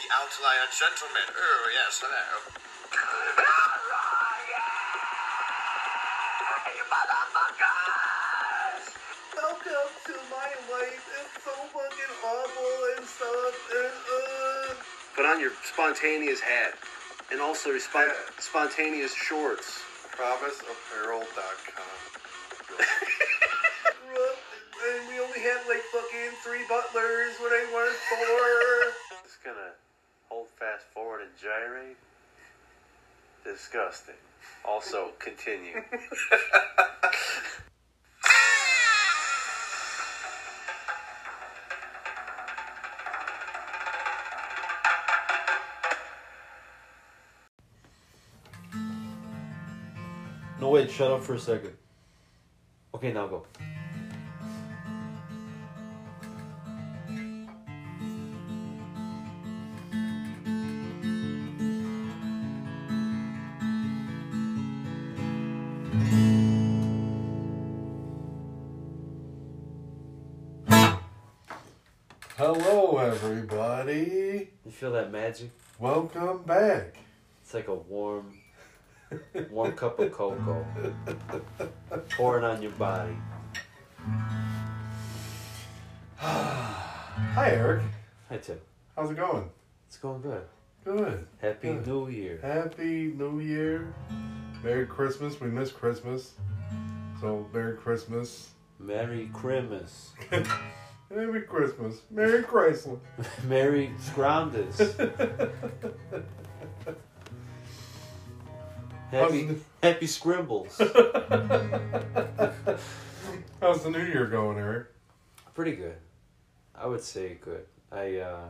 the outlier gentleman. Oh, yes, hello. Welcome to my life. It's so fucking awful and stuff. And, uh... Put on your spontaneous hat. And also your spon- Yeah. spontaneous shorts. PromiseApparel.com. and we only had like fucking three butlers when I wanted four. Just gonna hold fast forward and gyrate. Disgusting. Also, continue. No, wait, shut up for a second. Okay, now go. Welcome back. It's like a warm, warm cup of cocoa pouring on your body. Hi, Eric. Hi, Tim. How's it going? It's going good. Good. Happy Good. New Year. Happy New Year. Merry Christmas. We missed Christmas. So, Merry Christmas. Merry Christmas. Merry Christmas. Merry Chrysler. Merry Scroundus. Happy, happy Scrimbles. How's the new year going, Eric? Pretty good. I would say good. I uh,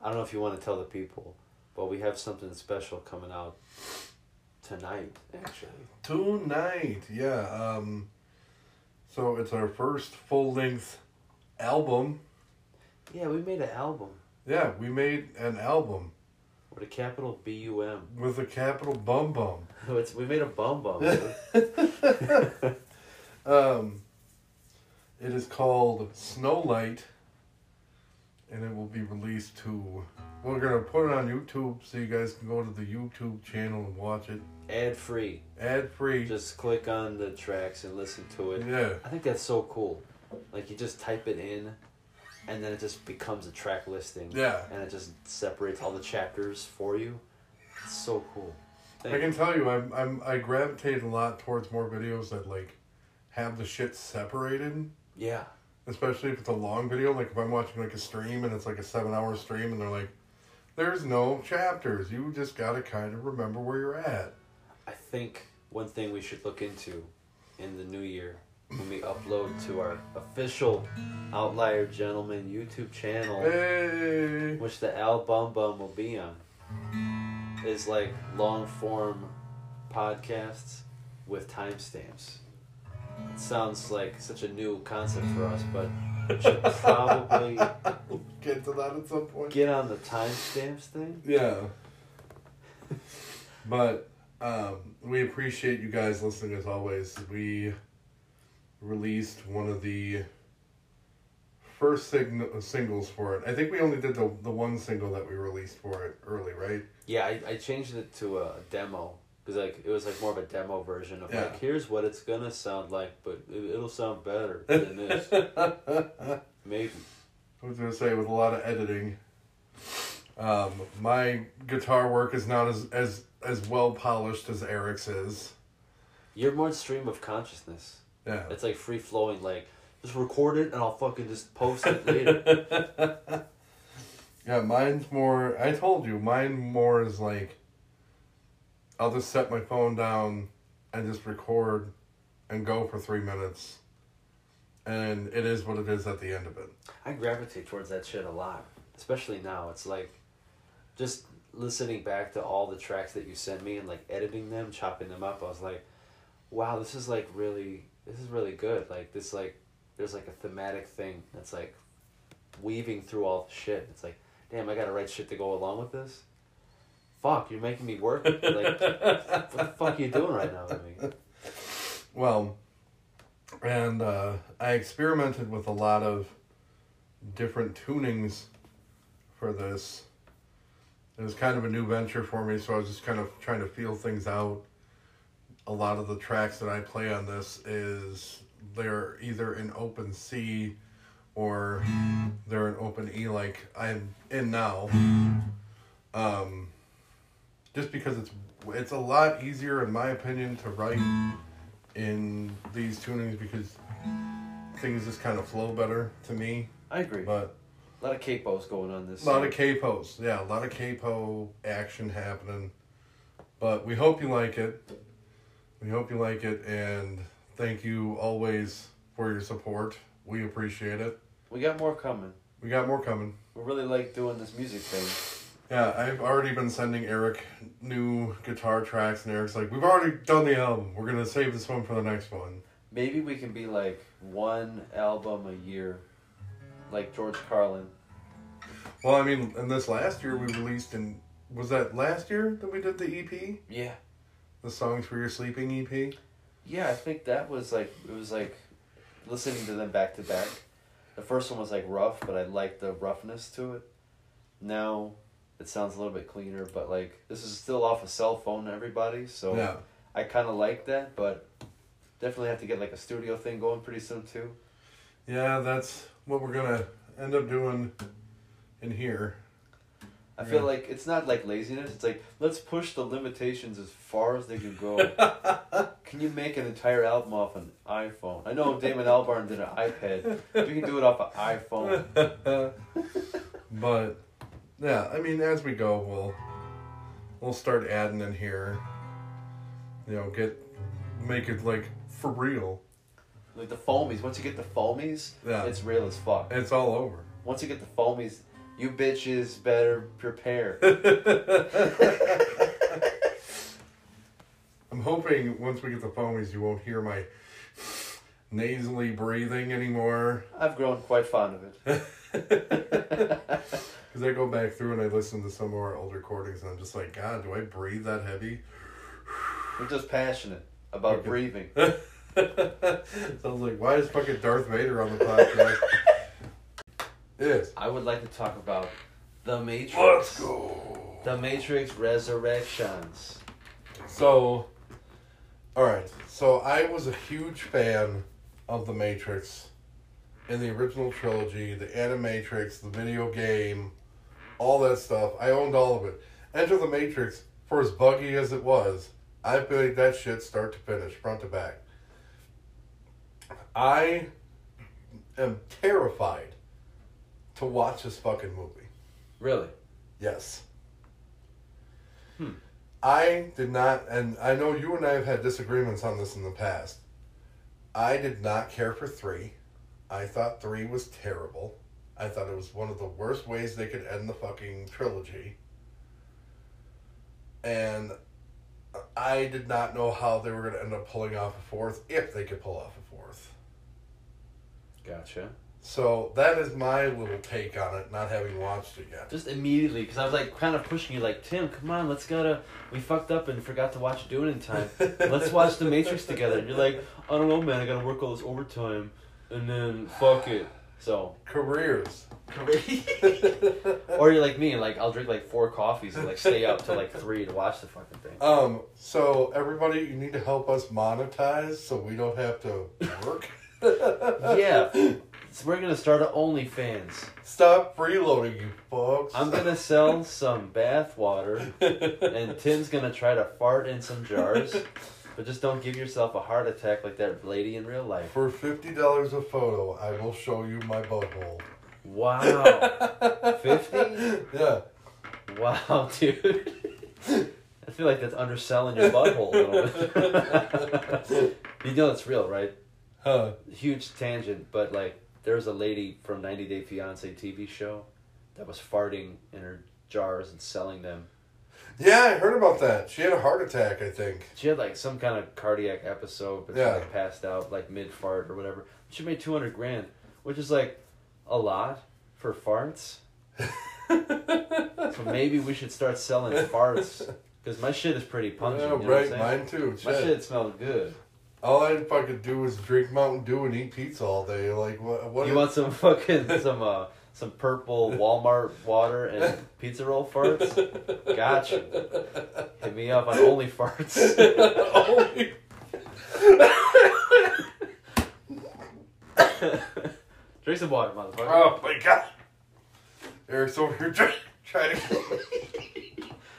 I don't know if you want to tell the people, but we have something special coming out tonight. Actually, Tonight, yeah. Um, so it's our first full length album. yeah, we made an album Yeah, we made an album with a capital B U M. with a capital bum bum. It's we made a bum bum. Um, it is called Snowlight, and it will be released to. We're gonna put it on YouTube so you guys can go to the YouTube channel and watch it Ad free. ad free. Just click on the tracks and listen to it. Yeah, I think that's so cool. Like you just type it in, and then it just becomes a track listing. yeah. And it just separates all the chapters for you. It's so cool. Thank I can tell you, I'm, I'm I gravitate a lot towards more videos that like have the shit separated. Yeah. Especially if it's a long video, like if I'm watching like a stream and it's like a seven hour stream and they're like, there's no chapters. You just gotta kind of remember where you're at. I think one thing we should look into in the new year when we upload to our official Outlier Gentleman YouTube channel, Hey. which the Al Bum Bum will be on, is like long form podcasts with timestamps. It sounds like such a new concept for us, but we should probably Get to that at some point. get on the timestamps thing. Yeah. but um, we appreciate you guys listening as always. We released one of the first sign- singles for it. I think we only did the, the one single that we released for it early, right? Yeah, I, I changed it to a demo because like it was like more of a demo version of Yeah. like here's what it's gonna sound like, but it, it'll sound better than this. Maybe. I was gonna say with a lot of editing. Um, my guitar work is not as as as well polished as Eric's is. You're more stream of consciousness. Yeah. It's like free flowing. Like just record it and I'll fucking just post it later. Yeah, mine's more. I told you, mine more is like. I'll just set my phone down and just record, and go for three minutes. And it is what it is at the end of it. I gravitate towards that shit a lot, especially now. It's like just listening back to all the tracks that you sent me and like editing them, chopping them up. I was like, wow, this is like really, this is really good. Like this, like there's like a thematic thing that's like weaving through all the shit. It's like, damn, I gotta write shit to go along with this. Fuck, you're making me work. Like, what the fuck are you doing right now me? Well, and uh, I experimented with a lot of different tunings for this. It was kind of a new venture for me, so I was just kind of trying to feel things out. A lot of the tracks that I play on this is they're either in open C or they're in open E like I'm in now. Um, just because it's it's a lot easier in my opinion to write in these tunings because things just kind of flow better to me. I agree. But a lot of capos going on this. a lot of capos, yeah, a lot of capo action happening. But we hope you like it. We hope you like it, and thank you always for your support. We appreciate it. We got more coming. We got more coming. We really like doing this music thing. Yeah, I've already been sending Eric new guitar tracks, and Eric's like, "We've already done the album. We're gonna save this one for the next one." Maybe we can be like one album a year, like George Carlin. Well, I mean, in this last year we released in was that last year that we did the EP, Yeah. The songs for your sleeping EP. Yeah, I think that was like it was like listening to them back to back. The first one was like rough, but I liked the roughness to it. Now it sounds a little bit cleaner, but like this is still off a cell phone to everybody, so Yeah, I kind of like that, but definitely have to get like a studio thing going pretty soon too. yeah, that's what we're gonna end up doing in here. I feel Yeah. like it's not like laziness. It's like let's push the limitations as far as they can go. can you make an entire album off an iPhone? I know Damon Albarn did an iPad. You can do it off an iPhone. but yeah, I mean, as we go, we'll we'll start adding in here. You know, get make it like for real. Like the foamies. Once you get the foamies, Yeah. it's real as fuck. It's all over. Once you get the foamies, you bitches better prepare. I'm hoping once we get the foamies, you won't hear my nasally breathing anymore. I've grown quite fond of it. Because I go back through and I listen to some of our old recordings, and I'm just like, God, do I breathe that heavy? We're just passionate about Okay. breathing. so I was like, why is fucking Darth Vader on the podcast? Yes. I would like to talk about The Matrix. Let's go. The Matrix Resurrections. So, all right. So I was a huge fan of the Matrix in the original trilogy, the Animatrix, the video game, all that stuff. I owned all of it. Enter the Matrix, for as buggy as it was, I played that shit start to finish, front to back. I am terrified to watch this fucking movie. Really? Yes. Hmm. I did not, and I know you and I have had disagreements on this in the past. I did not care for three. I thought three was terrible. I thought it was one of the worst ways they could end the fucking trilogy. And I did not know how they were going to end up pulling off a fourth, if they could pull off a fourth. Gotcha. So that is my little take on it, not having watched it yet. Just immediately, because I was like kind of pushing you, like Tim, come on, let's gotta. We fucked up and forgot to watch Dune in time. let's watch The Matrix together. And you're like, I don't know, man. I gotta work all this overtime, and then fuck it. So, Careers. Careers Or you're like me, like I'll drink like four coffees and like stay up till like three to watch the fucking thing. Um, so everybody, you need to help us monetize so we don't have to work. Yeah, so we're gonna start an OnlyFans. Stop freeloading, you folks. I'm gonna sell some bath water, and Tim's gonna try to fart in some jars, but just don't give yourself a heart attack like that lady in real life. For fifty dollars a photo, I will show you my butthole. Wow, fifty? Yeah. Wow, dude. I feel like that's underselling your butthole a little bit. you know it's real, right? Huh. Huge tangent, but like there's a lady from 90 Day Fiance TV show that was farting in her jars and selling them. Yeah, I heard about that. She had a heart attack, I think. She had like some kind of cardiac episode, but Yeah. she like passed out like mid fart or whatever. She made 200 grand, which is like a lot for farts. so maybe we should start selling farts because my shit is pretty pungent. yeah, you know right. Mine too. My Shit. shit smells good. All I fucking do is drink Mountain Dew and eat pizza all day. Like what? What? You want some fucking some uh some purple Walmart water and pizza roll farts. Gotcha. Hit me up on Only Farts. Only- Drink some water, motherfucker. oh my god. Eric's over here trying, trying to.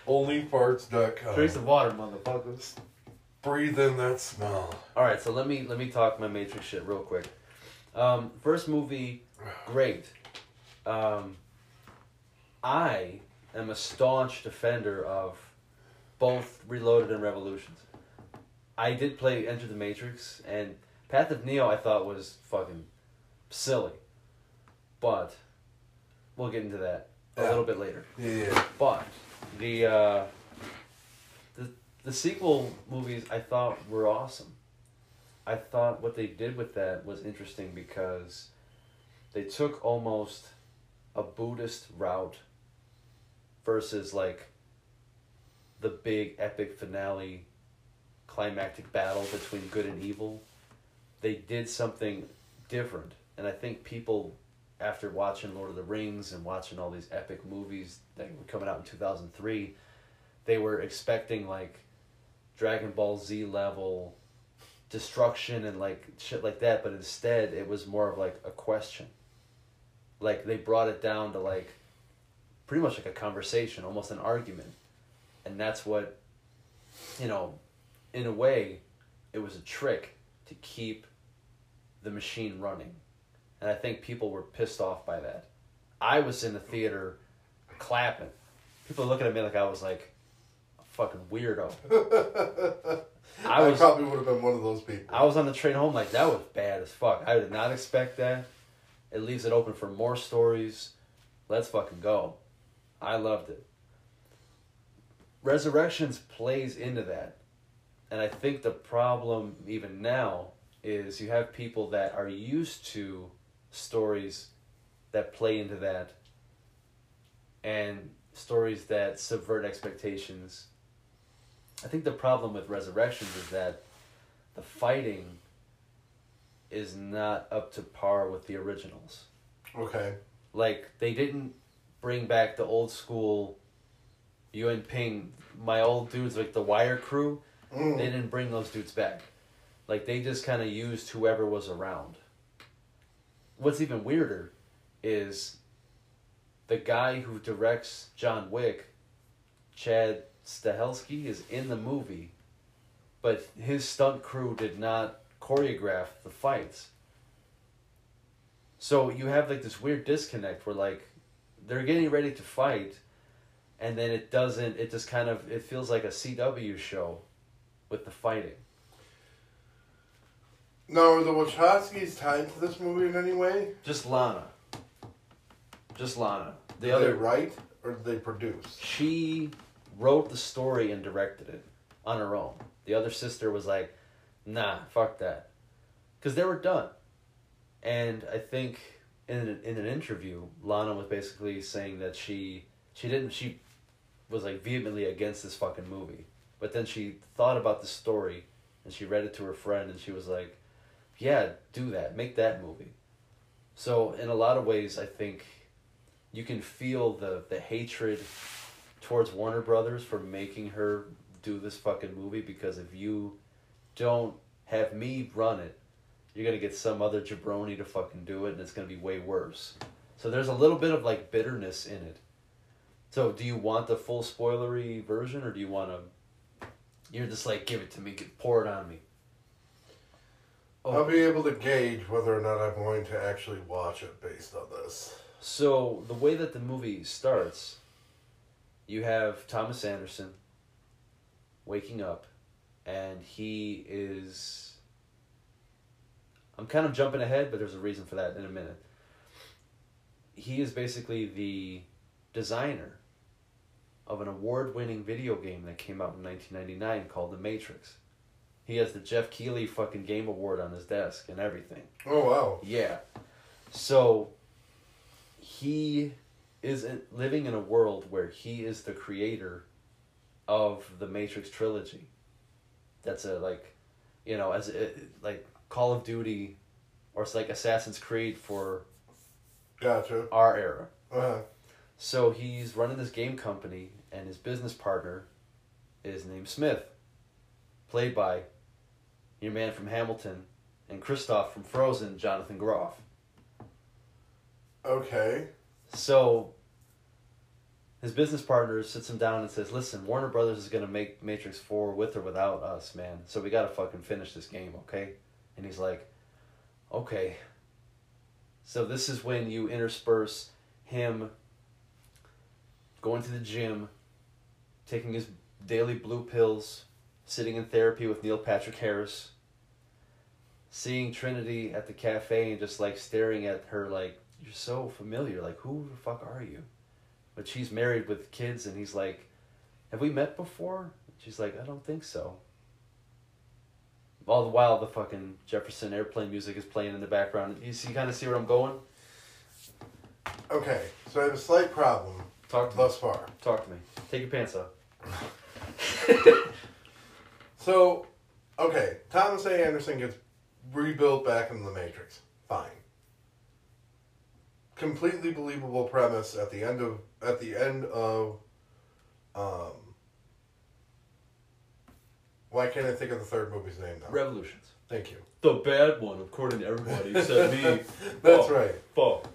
Onlyfarts.com. Drink some water, motherfuckers. Breathe in that smell. All right, so let me let me talk my Matrix shit real quick. Um, first movie, great. Um, I am a staunch defender of both Reloaded and Revolutions. I did play Enter the Matrix, and Path of Neo I thought was fucking silly, but we'll get into that a Yeah. little bit later. Yeah. But the uh, the sequel movies I thought were awesome. I thought what they did with that was interesting because they took almost a Buddhist route versus like the big epic finale climactic battle between good and evil. They did something different. And I think people after watching Lord of the Rings and watching all these epic movies that were coming out in 2003, they were expecting like Dragon Ball Z level destruction and like shit like that, but instead it was more of like a question. Like they brought it down to like pretty much like a conversation, almost an argument. And that's what you know, in a way, it was a trick to keep the machine running. And I think people were pissed off by that. I was in the theater clapping. People looking at me like I was like fucking weirdo. I, I was probably would have been one of those people. I was on the train home like that was bad as fuck. I did not expect that. It leaves it open for more stories. Let's fucking go. I loved it. Resurrections plays into that. And I think the problem even now is you have people that are used to stories that play into that and stories that subvert expectations. I think the problem with Resurrections is that the fighting is not up to par with the originals. Okay. Like they didn't bring back the old school Yuan Ping, my old dudes like the Wire crew. Mm. They didn't bring those dudes back. Like they just kind of used whoever was around. What's even weirder is the guy who directs John Wick, Chad Stahelski, is in the movie, but his stunt crew did not choreograph the fights. So you have like this weird disconnect where like they're getting ready to fight and then it doesn't it just kind of it feels like a CW show with the fighting. Now, are the Wachowskis tied to this movie in any way? Just Lana. Just Lana. The Did other they write or did they produce? she wrote the story and directed it on her own. The other sister was like, "Nah, fuck that," because they were done. And I think in an, in an interview, Lana was basically saying that she she didn't she was like vehemently against this fucking movie, but then she thought about the story and she read it to her friend and she was like, "Yeah, do that, make that movie." So in a lot of ways, I think you can feel the the hatred towards Warner Brothers for making her do this fucking movie because if you don't have me run it, you're gonna get some other jabroni to fucking do it and it's gonna be way worse. So there's a little bit of like bitterness in it. So do you want the full spoilery version or do you want to? You're just like give it to me, get- pour it on me. Oh. I'll be able to gauge whether or not I'm going to actually watch it based on this. So the way that the movie starts, you have Thomas Anderson waking up, and he is. I'm kind of jumping ahead, but there's a reason for that in a minute. He is basically the designer of an award-winning video game that came out in 1999 called The Matrix. He has the Geoff Keighley fucking game award on his desk and everything. Oh, wow. Yeah. So he is in, living in a world where he is the creator of the Matrix trilogy. That's a like, you know, as a, like Call of Duty, or it's like Assassin's Creed for Gotcha. our era. Uh, So he's running this game company, and his business partner is named Smith, played by your man from Hamilton and Kristoff from Frozen, Jonathan Groff. okay. So his business partner sits him down and says, "Listen, Warner Brothers is gonna make Matrix Four with or without us, man. So we gotta fucking finish this game, okay?" And he's like, "Okay." So this is when you intersperse him going to the gym, taking his daily blue pills, sitting in therapy with Neil Patrick Harris, seeing Trinity at the cafe and just like staring at her like you're so familiar. Like, who the fuck are you? But she's married with kids, and he's like, Have we met before? She's like, I don't think so. All the while, the fucking Jefferson airplane music is playing in the background. You see, kind of see where I'm going? Okay. So I have a slight problem Talk to me. thus far. Talk to me. Take your pants off. So, okay, Thomas A. Anderson gets rebuilt back in the Matrix. Fine. Completely believable premise at the end of at the end of um why can't I think of the third movie's name now? Revolutions. Thank you. The bad one, according to everybody, except me. That's Fuck. right. Fuck.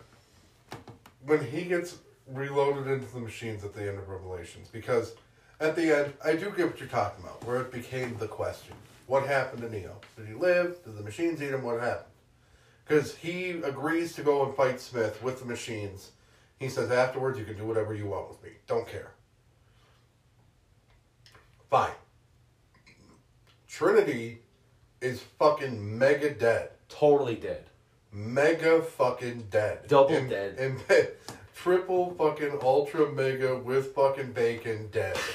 When he gets reloaded into the machines at the end of Revelations, because at the end, I do get what you're talking about, where it became the question. What happened to Neo? Did he live? Did the machines eat him? What happened? Because he agrees to go and fight Smith with the machines. He says, afterwards, you can do whatever you want with me. Don't care. Fine. Trinity is fucking mega dead. Totally dead. Mega fucking dead. Double In- dead. in- triple fucking ultra mega with fucking bacon dead.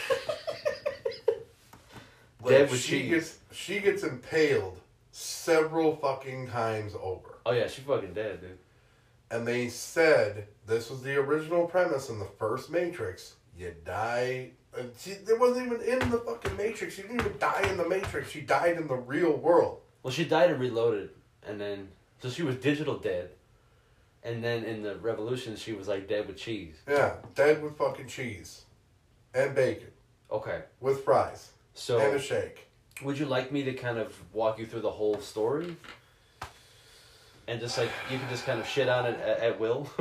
Dead with she cheese. gets she gets impaled several fucking times over. Oh, yeah, she fucking dead, dude. And they said this was the original premise in the first Matrix. You die. and She, it wasn't even in the fucking Matrix. She didn't even die in the Matrix. She died in the real world. Well, she died and reloaded, and then so she was digital dead, and then in the revolution she was like dead with cheese. Yeah, dead with fucking cheese and bacon Okay, with fries so and a shake. Would you like me to kind of walk you through the whole story, and just like you can just kind of shit on it at, at will?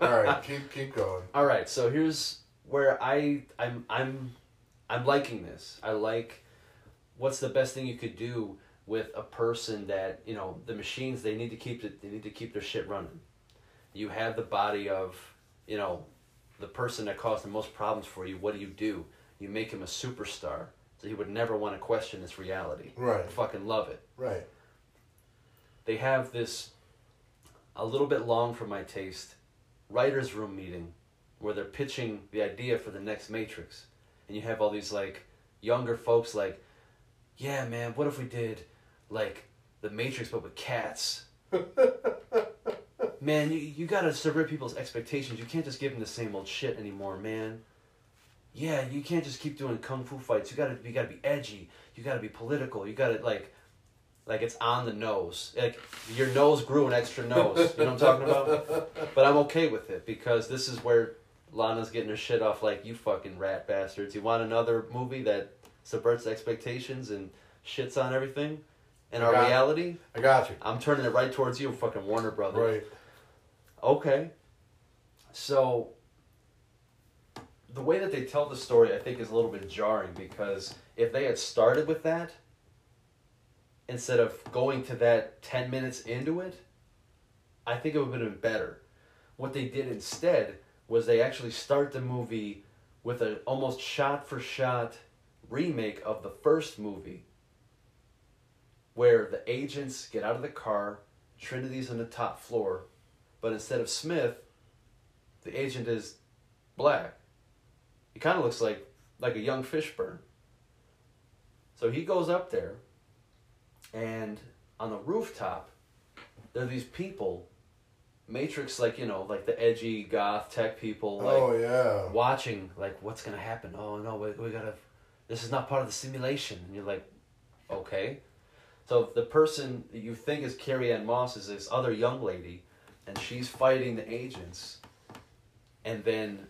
All right, keep keep going. All right, so here's where I I'm I'm I'm liking this. I like what's the best thing you could do with a person that, you know, the machines they need to keep it they need to keep their shit running. You have the body of, you know, the person that caused the most problems for you. What do you do? You make him a superstar. So he would never want to question this reality. Right. Fucking love it Right. they have this a little bit long for my taste writers room meeting where they're pitching the idea for the next matrix and you have all these like younger folks like yeah man what if we did like the matrix but with cats man you, you gotta subvert people's expectations you can't just give them the same old shit anymore man yeah you can't just keep doing kung fu fights you gotta you gotta be edgy you gotta be political you gotta like like it's on the nose. Like your nose grew an extra nose. You know what I'm talking about? But I'm okay with it because this is where Lana's getting her shit off like you fucking rat bastards. You want another movie that subverts expectations and shits on everything? In our reality, I got you. I'm turning it right towards you, fucking Warner Brothers. Right. Okay. So the way that they tell the story I think is a little bit jarring because if they had started with that instead of going to that 10 minutes into it, I think it would have been better. What they did instead was they actually start the movie with an almost shot for shot remake of the first movie where the agents get out of the car, Trinity's on the top floor, but instead of Smith, the agent is black. He kind of looks like like a young Fishburne. So he goes up there, and on the rooftop, there are these people, Matrix, like you know, like the edgy goth tech people, oh, like oh yeah. watching, like what's gonna happen? Oh no, we we gotta. This is not part of the simulation, and you're like, okay. So the person you think is Carrie-Anne Moss is this other young lady and she's fighting the agents, and then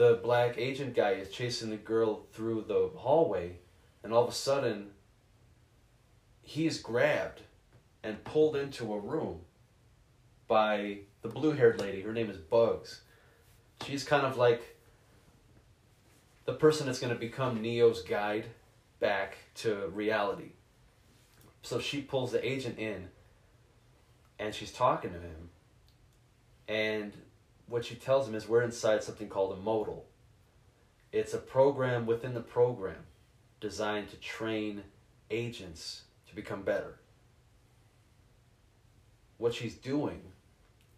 the black agent guy is chasing the girl through the hallway, and all of a sudden, he's grabbed and pulled into a room by the blue haired lady. Her name is Bugs. She's kind of like the person that's going to become Neo's guide back to reality. So she pulls the agent in and she's talking to him. And what she tells him is we're inside something called a modal. It's a program within the program designed to train agents to become better. What she's doing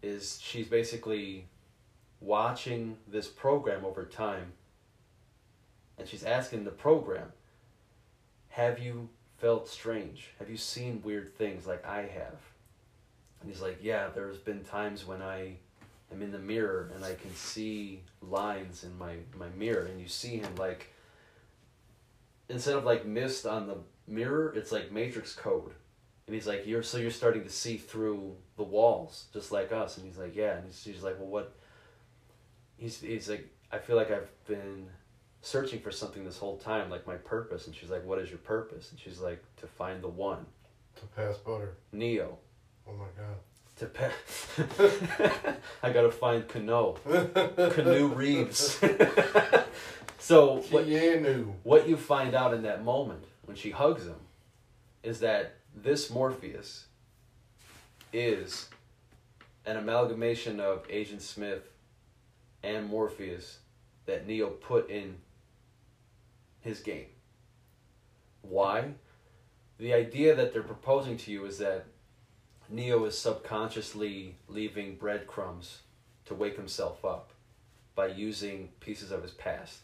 is she's basically watching this program over time and she's asking the program have you felt strange have you seen weird things like i have and he's like yeah there's been times when i am in the mirror and i can see lines in my my mirror and you see him like instead of like mist on the mirror it's like matrix code and he's like you're so you're starting to see through the walls just like us and he's like yeah and he's, he's like well what he's he's like I feel like I've been searching for something this whole time, like my purpose. And she's like, "What is your purpose?" And she's like, "To find the one, To pass butter. Neo." Oh my To pa- I gotta find Cano. Canoe Reeves. so what Keanu. what you find out in that moment when she hugs him is that this Morpheus is an amalgamation of Agent Smith and Morpheus that Neo put in his game. Why? The idea that they're proposing to you is that Neo is subconsciously leaving breadcrumbs to wake himself up by using pieces of his past.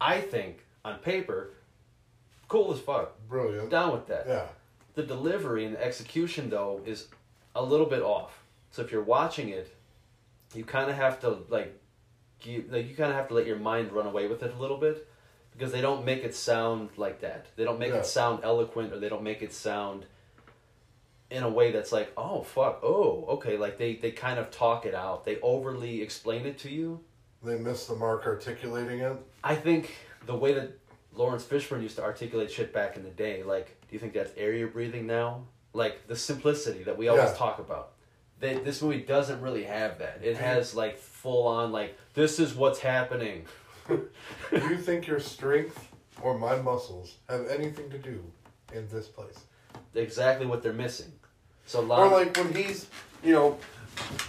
I think, on paper, cool as fuck. Brilliant. Down with that. Yeah. The delivery and the execution, though, is a little bit off. So if you're watching it, you kind of have to like, you, like you kind of have to let your mind run away with it a little bit, because they don't make it sound like that. They don't make Yeah. it sound eloquent, or they don't make it sound in a way that's like, oh fuck, oh okay. Like they they kind of talk it out. They overly explain it to you. They miss the mark articulating it. I think the way that Laurence Fishburne used to articulate shit back in the day, like, do you think that's air you're breathing now? Like the simplicity that we always Yeah. talk about. They, this movie doesn't really have that. It has like full on like this is what's happening. Do you think your strength or my muscles have anything to do in this place? Exactly what they're missing. So Or like when he's, you know,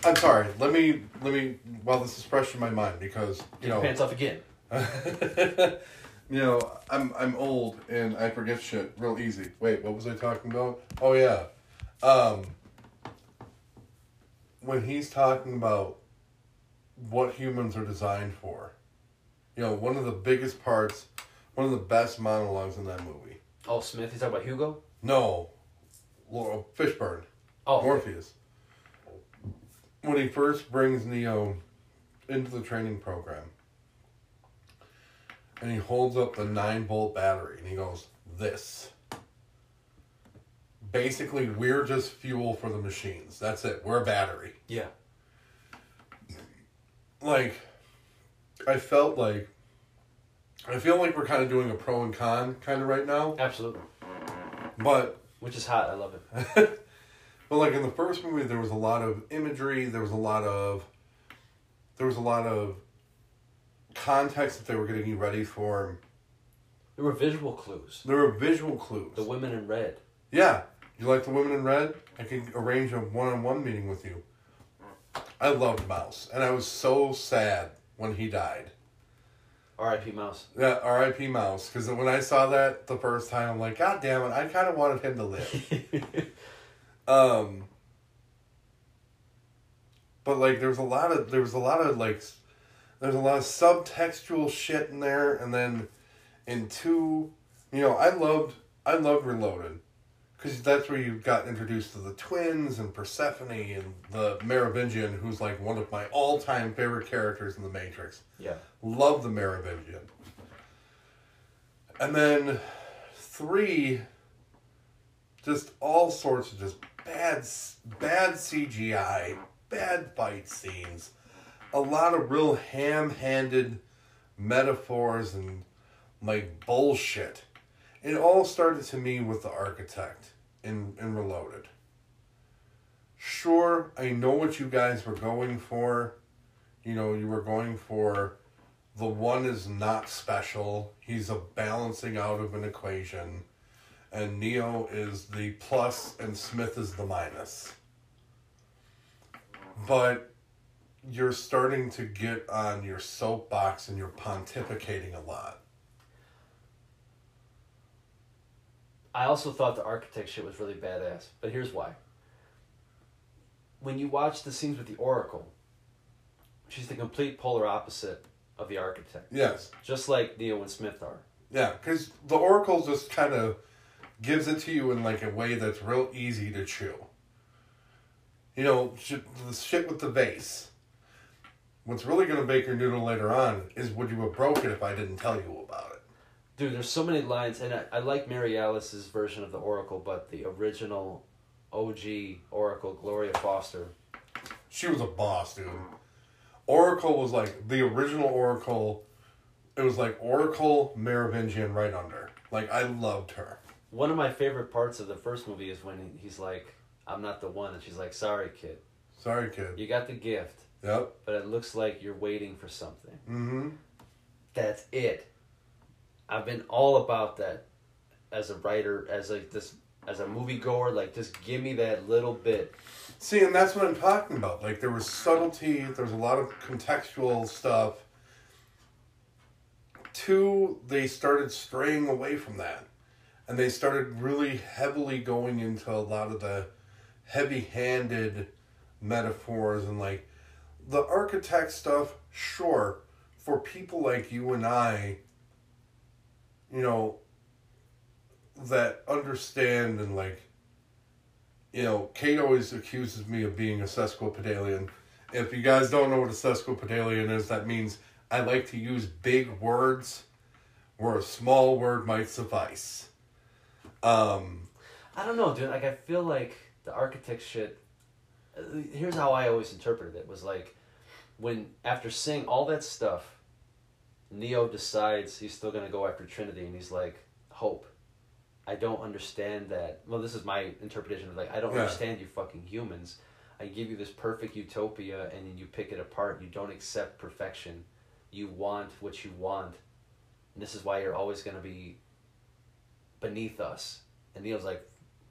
I'm sorry. Let me let me while this is fresh in my mind because you know, pants off again. you know, I'm I'm old and I forget shit real easy. Wait, what was I talking about? Oh yeah, um, when he's talking about what humans are designed for, you know, one of the biggest parts, one of the best monologues in that movie. Oh, Smith. He's talking about Hugo. No, Laura Fishburne. Oh, Morpheus. When he first brings Neo into the training program, and he holds up the nine volt battery, and he goes, "This." Basically, we're just fuel for the machines. That's it. We're a battery. yeah. Like, I felt like, I feel like we're kind of doing a pro and con kind of right now, Absolutely. But Which is hot. I love it. But like in the first movie, there was a lot of imagery. There was a lot of, there was a lot of context that they were getting you ready for. There were visual clues. There were visual clues. The women in red. yeah, you like the women in red? I could arrange a one-on-one meeting with you. I loved Mouse, and I was so sad when he died. R.I.P. Mouse. Yeah, R.I.P. Mouse. Because when I saw that the first time, I'm like, God damn it! I kind of wanted him to live. Um, but like, there was a lot of there was a lot of like, there's a lot of subtextual shit in there, and then in two, you know, I loved I loved Reloaded, because that's where you got introduced to the twins and Persephone and the Merovingian, who's like one of my all time favorite characters in the Matrix. yeah. Love the Merovingian. And then three, just all sorts of just bad, bad CGI. bad fight scenes, a lot of real ham-handed metaphors and like bullshit. It all started to me with the architect in, in Reloaded. Sure, I know what you guys were going for. You know, you were going for the one is not special. He's a balancing out of an equation. And Neo is the plus and Smith is the minus. But you're starting to get on your soapbox and you're pontificating a lot. I also thought the architect shit was really badass, but here's why. When you watch the scenes with the Oracle, she's the complete polar opposite of the architect. Yes. Just like Neo and Smith are. Yeah, because the Oracle just kind of gives it to you in like a way that's real easy to chew. You know, shit, the shit with the vase. What's really going to make your noodle later on is would you have broke it if I didn't tell you about it? Dude, there's so many lines, and I, I like Mary Alice's version of the Oracle, but the original OG Oracle, Gloria Foster. She was a boss, dude. Oracle was like the original Oracle. It was like Oracle, Merovingian right under. Like I loved her. One of my favorite parts of the first movie is when he's like, I'm not the one, and she's like, sorry, kid. Sorry, kid. You got the gift, Yep. but it looks like you're waiting for something. Mm-hmm. That's it. I've been all about that as a writer, as a this as a movie goer. Like, just give me that little bit. See, and that's what I'm talking about. Like there was subtlety. There was a lot of contextual stuff. Two, they started straying away from that, and they started really heavily going into a lot of the heavy-handed metaphors and like the architect stuff. Sure, for people like you and I, you know, that understand and like you know, Kate always accuses me of being a sesquipedalian. If you guys don't know what a sesquipedalian is, that means I like to use big words where a small word might suffice. Um, I don't know, dude. Like, I feel like the architect shit. uh, Here's how I always interpreted it: was like when after saying all that stuff, Neo decides he's still gonna go after Trinity, and he's like, "Hope, I don't understand that." Well, this is my interpretation of like, I don't Yeah. understand you fucking humans. I give you this perfect utopia, and then you pick it apart. You don't accept perfection. You want what you want, and this is why you're always gonna be beneath us. And Neo's like,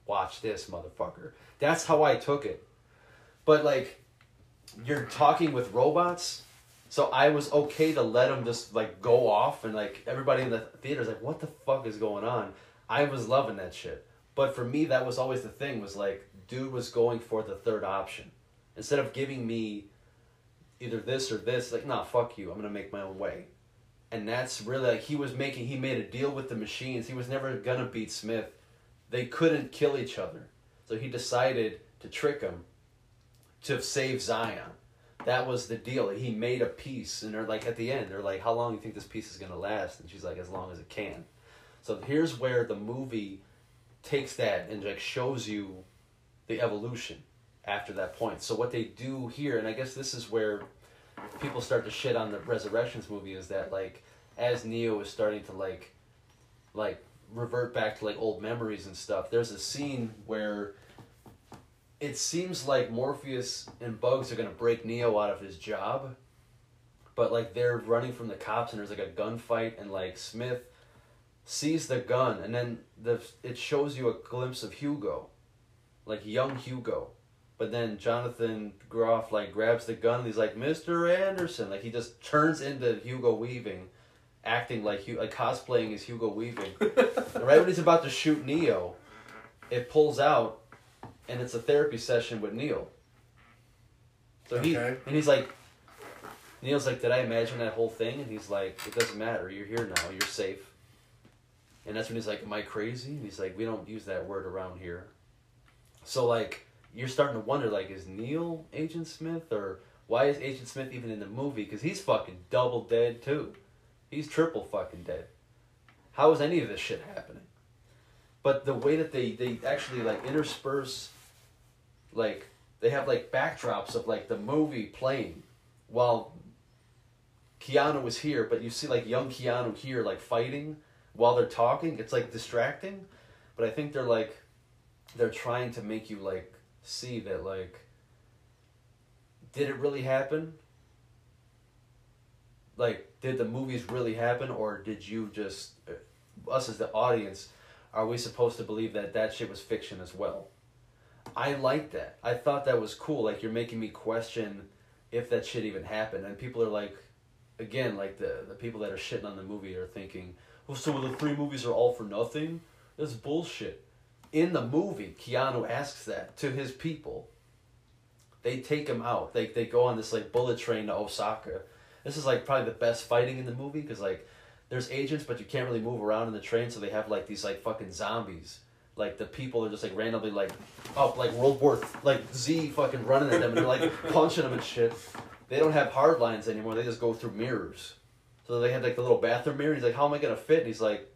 watch this, motherfucker. That's how I took it. But like, you're talking with robots, so I was okay to let him just like go off, and like everybody in the theater's like, what the fuck is going on? I was loving that shit. But for me, that was always the thing. Was like, dude was going for the third option instead of giving me either this or this. Like, nah, fuck you. I'm gonna make my own way. And that's really like he was making. He made a deal with the machines. He was never gonna beat Smith. They couldn't kill each other, so he decided to trick him to save Zion. That was the deal. He made a peace, and they're like at the end, they're like, "How long do you think this peace is gonna last?" And she's like, "As long as it can." So here's where the movie takes that and like shows you the evolution after that point. So what they do here, and I guess this is where people start to shit on the Resurrections movie, is that like as Neo is starting to like like revert back to like old memories and stuff. There's a scene where it seems like Morpheus and Bugs are gonna break Neo out of his job, but like they're running from the cops and there's like a gunfight and like Smith sees the gun and then the it shows you a glimpse of Hugo, like young Hugo, but then Jonathan Groff like grabs the gun and he's like Mr. Anderson, like he just turns into Hugo Weaving, acting like Hu- like cosplaying as Hugo Weaving. And right when he's about to shoot Neo, it pulls out, and it's a therapy session with Neil. So he Okay. and he's like, Neil's like, did I imagine that whole thing? And he's like, it doesn't matter. You're here now. You're safe. And that's when he's like, am I crazy? And he's like, we don't use that word around here. So like, you're starting to wonder, like, is Neil Agent Smith or why is Agent Smith even in the movie? Because he's fucking double dead too. He's triple fucking dead. How is any of this shit happening? But the way that they they actually like intersperse like they have like backdrops of like the movie playing while Keanu was here, but you see like young Keanu here like fighting while they're talking. It's like distracting, but I think they're like they're trying to make you like see that like did it really happen? Like did the movies really happen or did you just us as the audience are we supposed to believe that that shit was fiction as well? I like that. I thought that was cool. Like you're making me question if that shit even happened. And people are like, again, like the the people that are shitting on the movie are thinking, well, so the three movies are all for nothing. That's bullshit. In the movie, Keanu asks that to his people. They take him out. They they go on this like bullet train to Osaka. This is like probably the best fighting in the movie because like there's agents, but you can't really move around in the train, so they have like these like fucking zombies. Like the people are just like randomly like up like World War like Z fucking running at them and they're like punching them and shit. They don't have hard lines anymore. They just go through mirrors. So they have like the little bathroom mirror. He's like, "How am I gonna fit?" And he's like,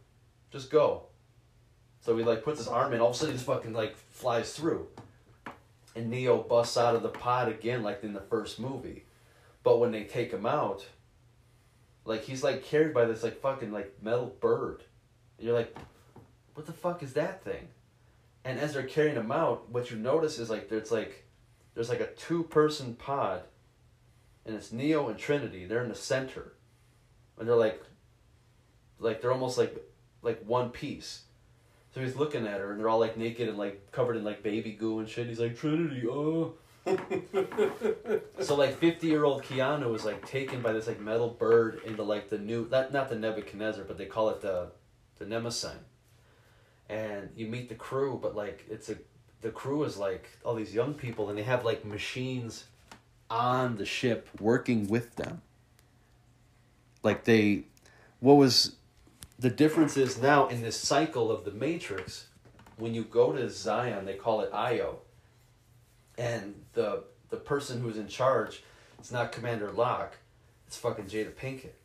"Just go." So he like puts his arm in. All of a sudden, he just fucking like flies through. And Neo busts out of the pod again, like in the first movie. But when they take him out, like he's like carried by this like fucking like metal bird. And you're like, what the fuck is that thing? And as they're carrying him out, what you notice is like there's like there's like a two person pod and it's Neo and Trinity. They're in the center. And they're like like they're almost like like one piece. So he's looking at her and they're all like naked and like covered in like baby goo and shit. He's like, Trinity, oh so like fifty year old Keanu was like taken by this like metal bird into like the new not not the Nebuchadnezzar, but they call it the the Mnemosyne. And you meet the crew, but like it's a the crew is like all these young people and they have like machines on the ship working with them. Like they what was the difference is now in this cycle of the Matrix, when you go to Zion, they call it Io and the the person who's in charge, it's not Commander Locke, it's fucking Jada Pinkett.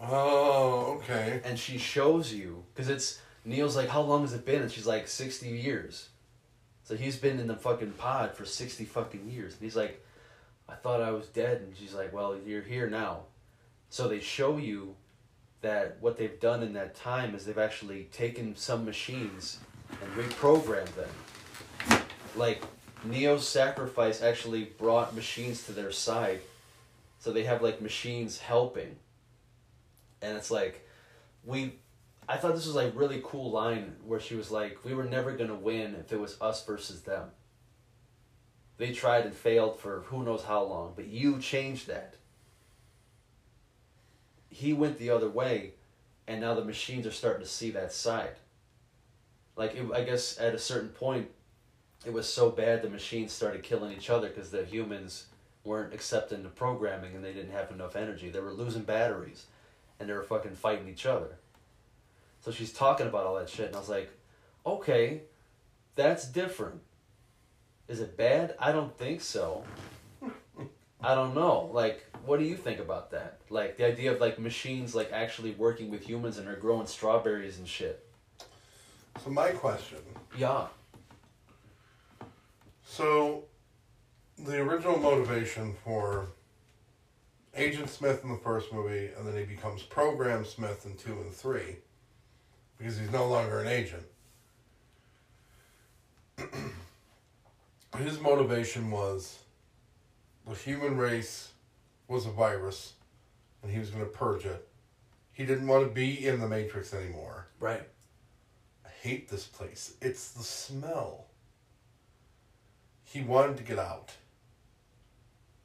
Oh, okay. And she shows you because it's Neil's like, how long has it been? And she's like, sixty years. So he's been in the fucking pod for sixty fucking years, and he's like, I thought I was dead, and she's like, well, you're here now. So they show you that what they've done in that time is they've actually taken some machines and reprogrammed them like Neo's sacrifice actually brought machines to their side. So they have like machines helping. And it's like we I thought this was like really cool line where she was like, We were never gonna win if it was us versus them. They tried and failed for who knows how long, but you changed that. He went the other way, and now the machines are starting to see that side. Like, it, I guess at a certain point, it was so bad the machines started killing each other because the humans weren't accepting the programming and they didn't have enough energy. They were losing batteries and they were fucking fighting each other. So she's talking about all that shit and I was like, okay, that's different. Is it bad? I don't think so. I don't know. Like, what do you think about that? Like the idea of like machines like actually working with humans and are growing strawberries and shit. So my question. Yeah. So, the original motivation for Agent Smith in the first movie, and then he becomes Program Smith in two and three, because he's no longer an agent. His motivation was the human race was a virus, and he was going to purge it. He didn't want to be in the Matrix anymore. Right. I hate this place. It's the smell. He wanted to get out.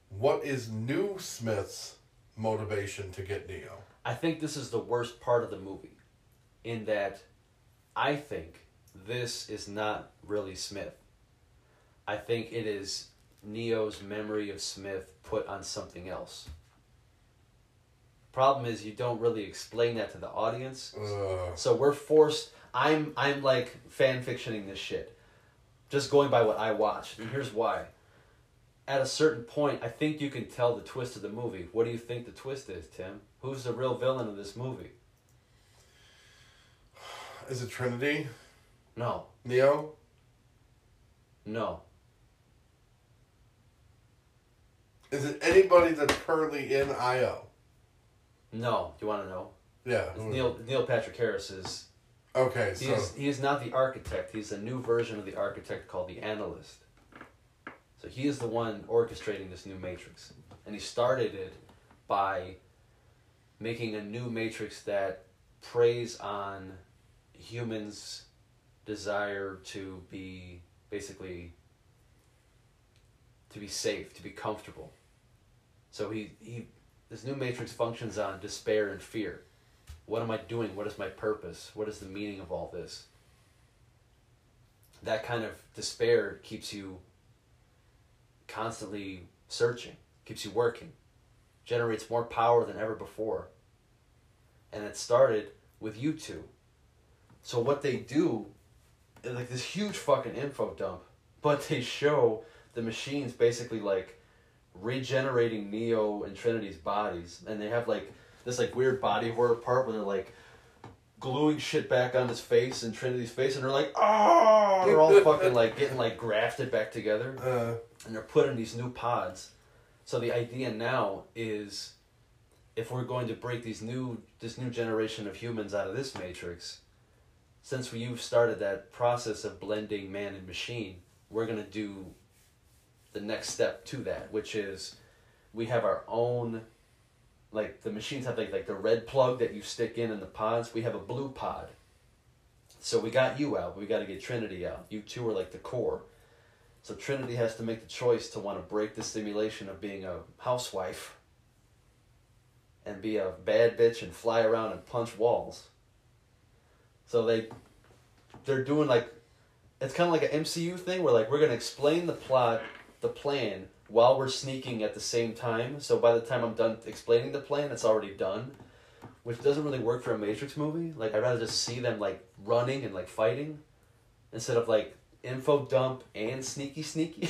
What is New Smith's motivation to get Neo? I think this is the worst part of the movie, in that I think this is not really Smith. I think it is Neo's memory of Smith put on something else. Problem is, you don't really explain that to the audience, Ugh. so we're forced. I'm I'm like fan fictioning this shit, just going by what I watched, and here's why at a certain point, I think you can tell the twist of the movie. What do you think the twist is, Tim? Who's the real villain of this movie? Is it Trinity? No. Neo? No. Is it anybody that's currently in IO? No. Do you want to know? Yeah. It's Neil Neil Patrick Harris is. Okay. He so. is he is not the architect. He's a new version of the architect called the analyst. So he is the one orchestrating this new matrix, and he started it by making a new matrix that preys on humans' desire to be basically to be safe, to be comfortable. So he, he this new matrix functions on despair and fear. What am I doing? What is my purpose? What is the meaning of all this? That kind of despair keeps you constantly searching, keeps you working, generates more power than ever before. And it started with you two. So what they do is like this huge fucking info dump, but they show the machines basically like regenerating Neo and Trinity's bodies, and they have like this like weird body horror part where they're like gluing shit back on his face and Trinity's face, and they're like, oh, they're all fucking like getting like grafted back together, uh, and they're put in these new pods. So the idea now is, if we're going to break these new this new generation of humans out of this matrix, since we you've started that process of blending man and machine, we're gonna do the next step to that, which is we have our own like the machines have like like the red plug that you stick in in the pods. We have a blue pod. So we got you out, we got to get Trinity out. You two are like the core. So Trinity has to make the choice to want to break the simulation of being a housewife and be a bad bitch and fly around and punch walls. So they they're doing like it's kind of like an MCU thing where like we're going to explain the plot, the plan while we're sneaking at the same time. So by the time I'm done explaining the plan, it's already done. Which doesn't really work for a Matrix movie. Like I'd rather just see them like running and like fighting instead of like info dump and sneaky sneaky.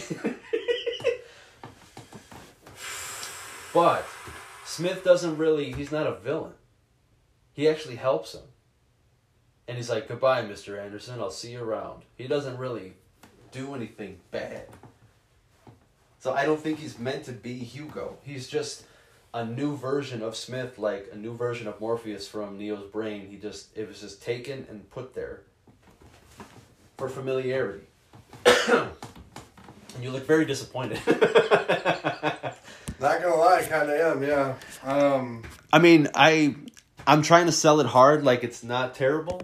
but Smith doesn't really he's not a villain. He actually helps him. And he's like, Goodbye, Mr. Anderson, I'll see you around. He doesn't really do anything bad. So I don't think he's meant to be Hugo. He's just a new version of Smith, like a new version of Morpheus from Neo's brain. He just it was just taken and put there for familiarity. and you look very disappointed. not gonna lie, kind of am. Yeah. Um. I mean, I I'm trying to sell it hard like it's not terrible.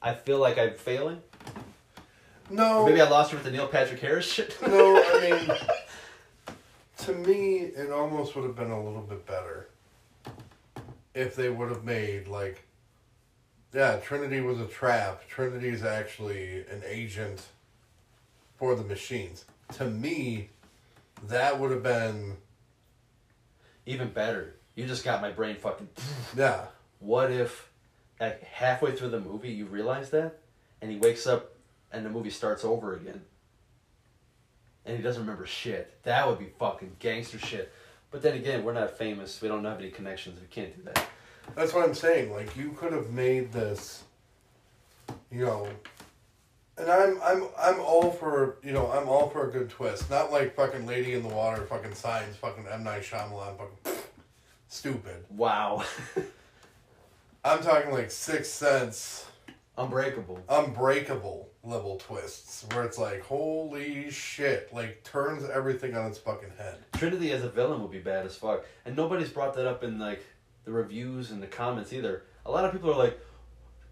I feel like I'm failing. No. Maybe I lost her with the Neil Patrick Harris shit. No, I mean, to me, it almost would have been a little bit better if they would have made like, yeah, Trinity was a trap. Trinity is actually an agent for the machines. To me, that would have been Even better. You just got my brain fucking. yeah. What if, like halfway through the movie, you realize that, and he wakes up, and the movie starts over again, and he doesn't remember shit. That would be fucking gangster shit. But then again, we're not famous. We don't have any connections. We can't do that. That's what I'm saying. Like you could have made this, you know. And I'm I'm I'm all for you know I'm all for a good twist. Not like fucking Lady in the Water, fucking Signs, fucking M Night Shyamalan, fucking stupid. Wow. I'm talking like Sixth Sense, Unbreakable. Unbreakable level twists where it's like holy shit, like turns everything on its fucking head. Trinity as a villain would be bad as fuck, and nobody's brought that up in like the reviews and the comments either. A lot of people are like,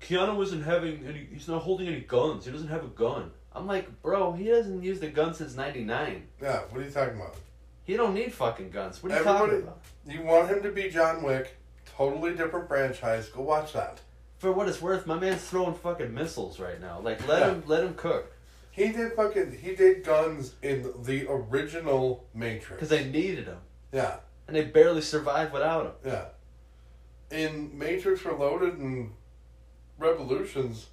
Keanu isn't having any. He's not holding any guns. He doesn't have a gun. I'm like, bro, he hasn't used a gun since '99. Yeah, what are you talking about? He don't need fucking guns. What are you Everybody- talking about? You want him to be John Wick? Totally different franchise. Go watch that. For what it's worth, my man's throwing fucking missiles right now. Like, let Yeah. him let him cook He did fucking. He did guns in the original Matrix. because they needed him, Yeah, and they barely survived without him. yeah. In Matrix Reloaded and Revolutions,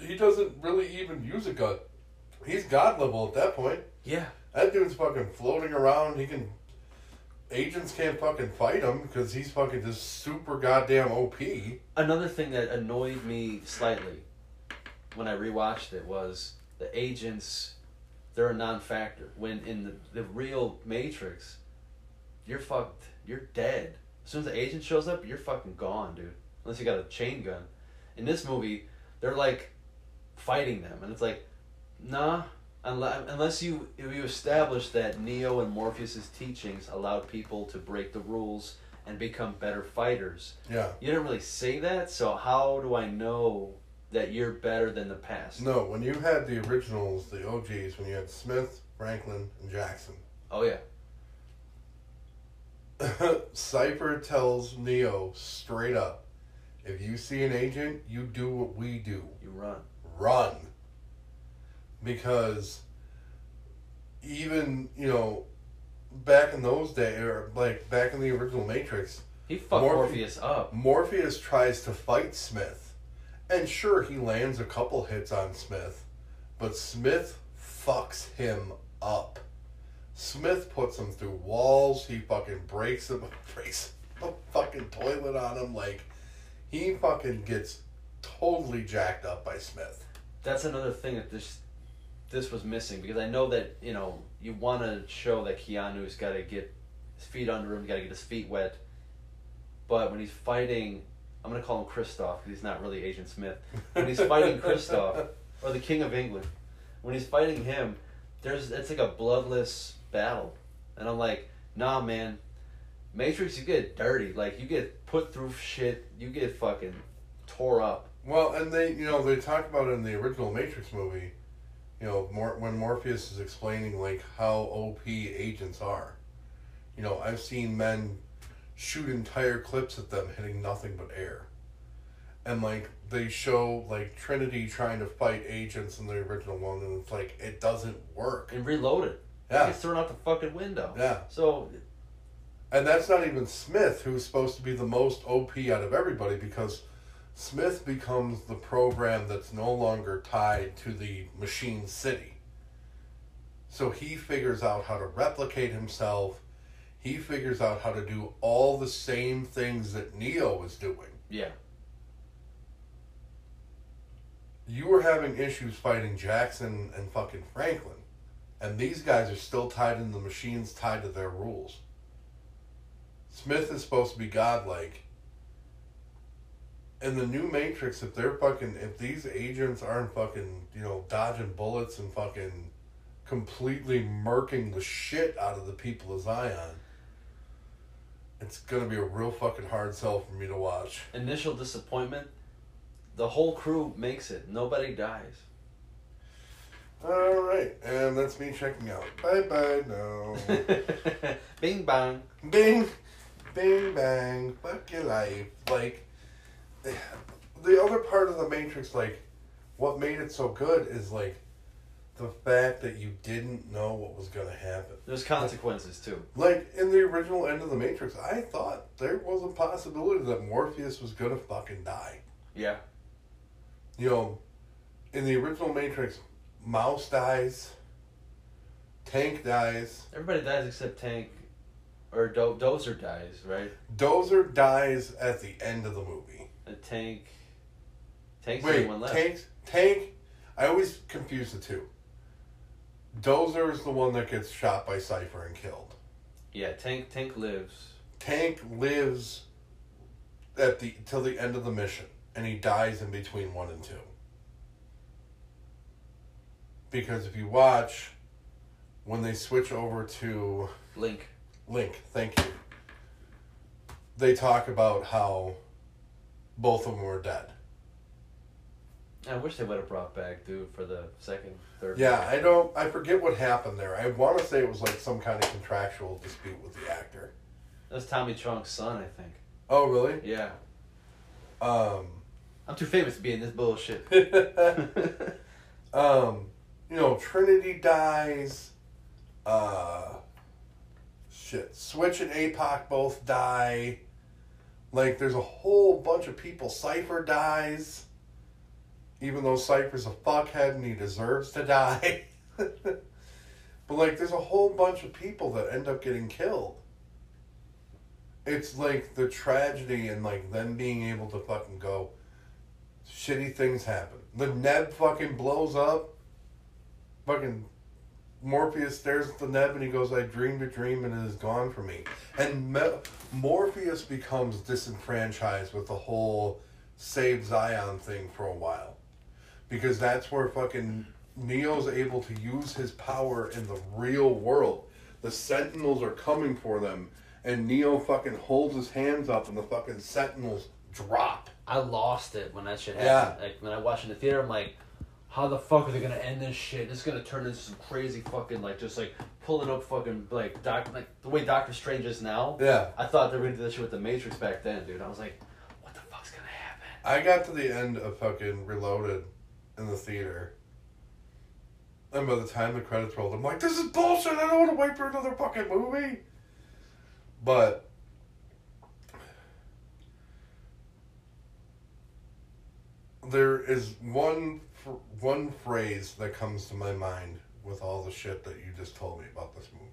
he doesn't really even use a gun. He's god level at that point. Yeah, That dude's fucking floating around. He can. Agents can't fucking fight him because he's fucking just super goddamn OP. another thing that annoyed me slightly when I rewatched it was the agents. They're a non-factor when in the the real Matrix you're fucked. You're dead. As soon as the agent shows up, you're fucking gone, dude. Unless you got a chain gun. In this movie, they're like fighting them, and it's like, nah. Unless, you you establish that Neo and Morpheus's teachings allowed people to break the rules and become better fighters, Yeah. you didn't really say that. So how do I know that you're better than the past? No, when you had the originals, the OGs, when you had Smith, Franklin, and Jackson, Oh yeah, Cypher tells Neo straight up, if you see an agent, you do what we do. you run. Run. Because even, you know, back in those days, or like back in the original Matrix, He fucked Morphe- Morpheus up. Morpheus tries to fight Smith. And sure, he lands a couple hits on Smith, but Smith fucks him up. Smith puts him through walls. He fucking breaks him, breaks a fucking toilet on him. Like, he fucking gets totally jacked up by Smith. that's another thing that this this was missing because I know that you know you want to show that Keanu's got to get his feet under him, got to get his feet wet. But when he's fighting, I'm gonna call him Kristoff because he's not really Agent Smith. When he's fighting Kristoff or the King of England, when he's fighting him, there's it's like a bloodless battle, and I'm like, nah, man. Matrix, you get dirty, like you get put through shit, you get fucking tore up. Well, and they, you know, they talk about it in the original Matrix movie, you know, Mor- when Morpheus is explaining like how OP agents are. You know, I've seen men shoot entire clips at them hitting nothing but air. And like they show like Trinity trying to fight agents in the original one and it's like it doesn't work. and reloaded. Yeah. He gets thrown out the fucking window. Yeah. So And that's not even Smith, who's supposed to be the most OP out of everybody, because Smith becomes the program that's no longer tied to the machine city. So he figures out how to replicate himself. He figures out how to do all the same things that Neo was doing. yeah, You were having issues fighting Jackson and fucking Franklin. And these guys are still tied in the machines, tied to their rules. Smith is supposed to be godlike. In the new Matrix, if they're fucking, if these agents aren't fucking, you know, dodging bullets and fucking completely murking the shit out of the people of Zion, it's gonna be a real fucking hard sell for me to watch. initial disappointment. The whole crew makes it. Nobody dies. All right, and that's me checking out. Bye bye now. Bing bang. Bing, bing, bang, fuck your life. Like, the other part of the Matrix, like, what made it so good is, like, the fact that you didn't know what was going to happen. There's consequences too. Like, in the original end of the Matrix, I thought there was a possibility that Morpheus was going to fucking die. Yeah. You know, in the original Matrix, Mouse dies, Tank dies, Everybody dies except Tank, or Do- Dozer dies, right? Dozer dies at the end of the movie. And Tank. Tank's the only Wait, one left. Tank, Tank, I always confuse the two. Dozer is the one that gets shot by Cypher and killed. Yeah, Tank. Tank lives. Tank lives at the till the end of the mission, and he dies in between one and two. Because if you watch, when they switch over to Link. Link, thank you. They talk about how both of them were dead. I wish they would have brought back dude for the second, third. Yeah. I don't. I forget what happened there. I want to say it was like some kind of contractual dispute with the actor. That's Tommy Chong's son, I think. Oh, really? Yeah. Um, I'm too famous to be in this bullshit. um, you know, Trinity dies. Uh, shit, Switch and APOC both die. Like, there's a whole bunch of people. Cypher dies, even though Cypher's a fuckhead and he deserves to die. but like, there's a whole bunch of people that end up getting killed. It's like the tragedy and like them being able to fucking go. Shitty things happen. The Neb fucking blows up. Fucking Morpheus stares at the neb and he goes, "I dreamed a dream and it is gone from me." And Me- Morpheus becomes disenfranchised with the whole save Zion thing for a while, because that's where fucking Neo's able to use his power in the real world. The Sentinels are coming for them, and Neo fucking holds his hands up, and the fucking Sentinels drop. I lost it when that shit happened. Like when I watched in the theater, I'm like, how the fuck are they gonna end this shit? It's gonna turn into some crazy fucking like just like pulling up fucking like doc like the way Doctor Strange is now. Yeah. I thought they were gonna do that shit with the Matrix back then, dude. I was like, what the fuck's gonna happen? I got to the end of fucking Reloaded in the theater. And by the time the credits rolled, I'm like, this is bullshit. I don't want to wait for another fucking movie. But there is one one phrase that comes to my mind with all the shit that you just told me about this movie.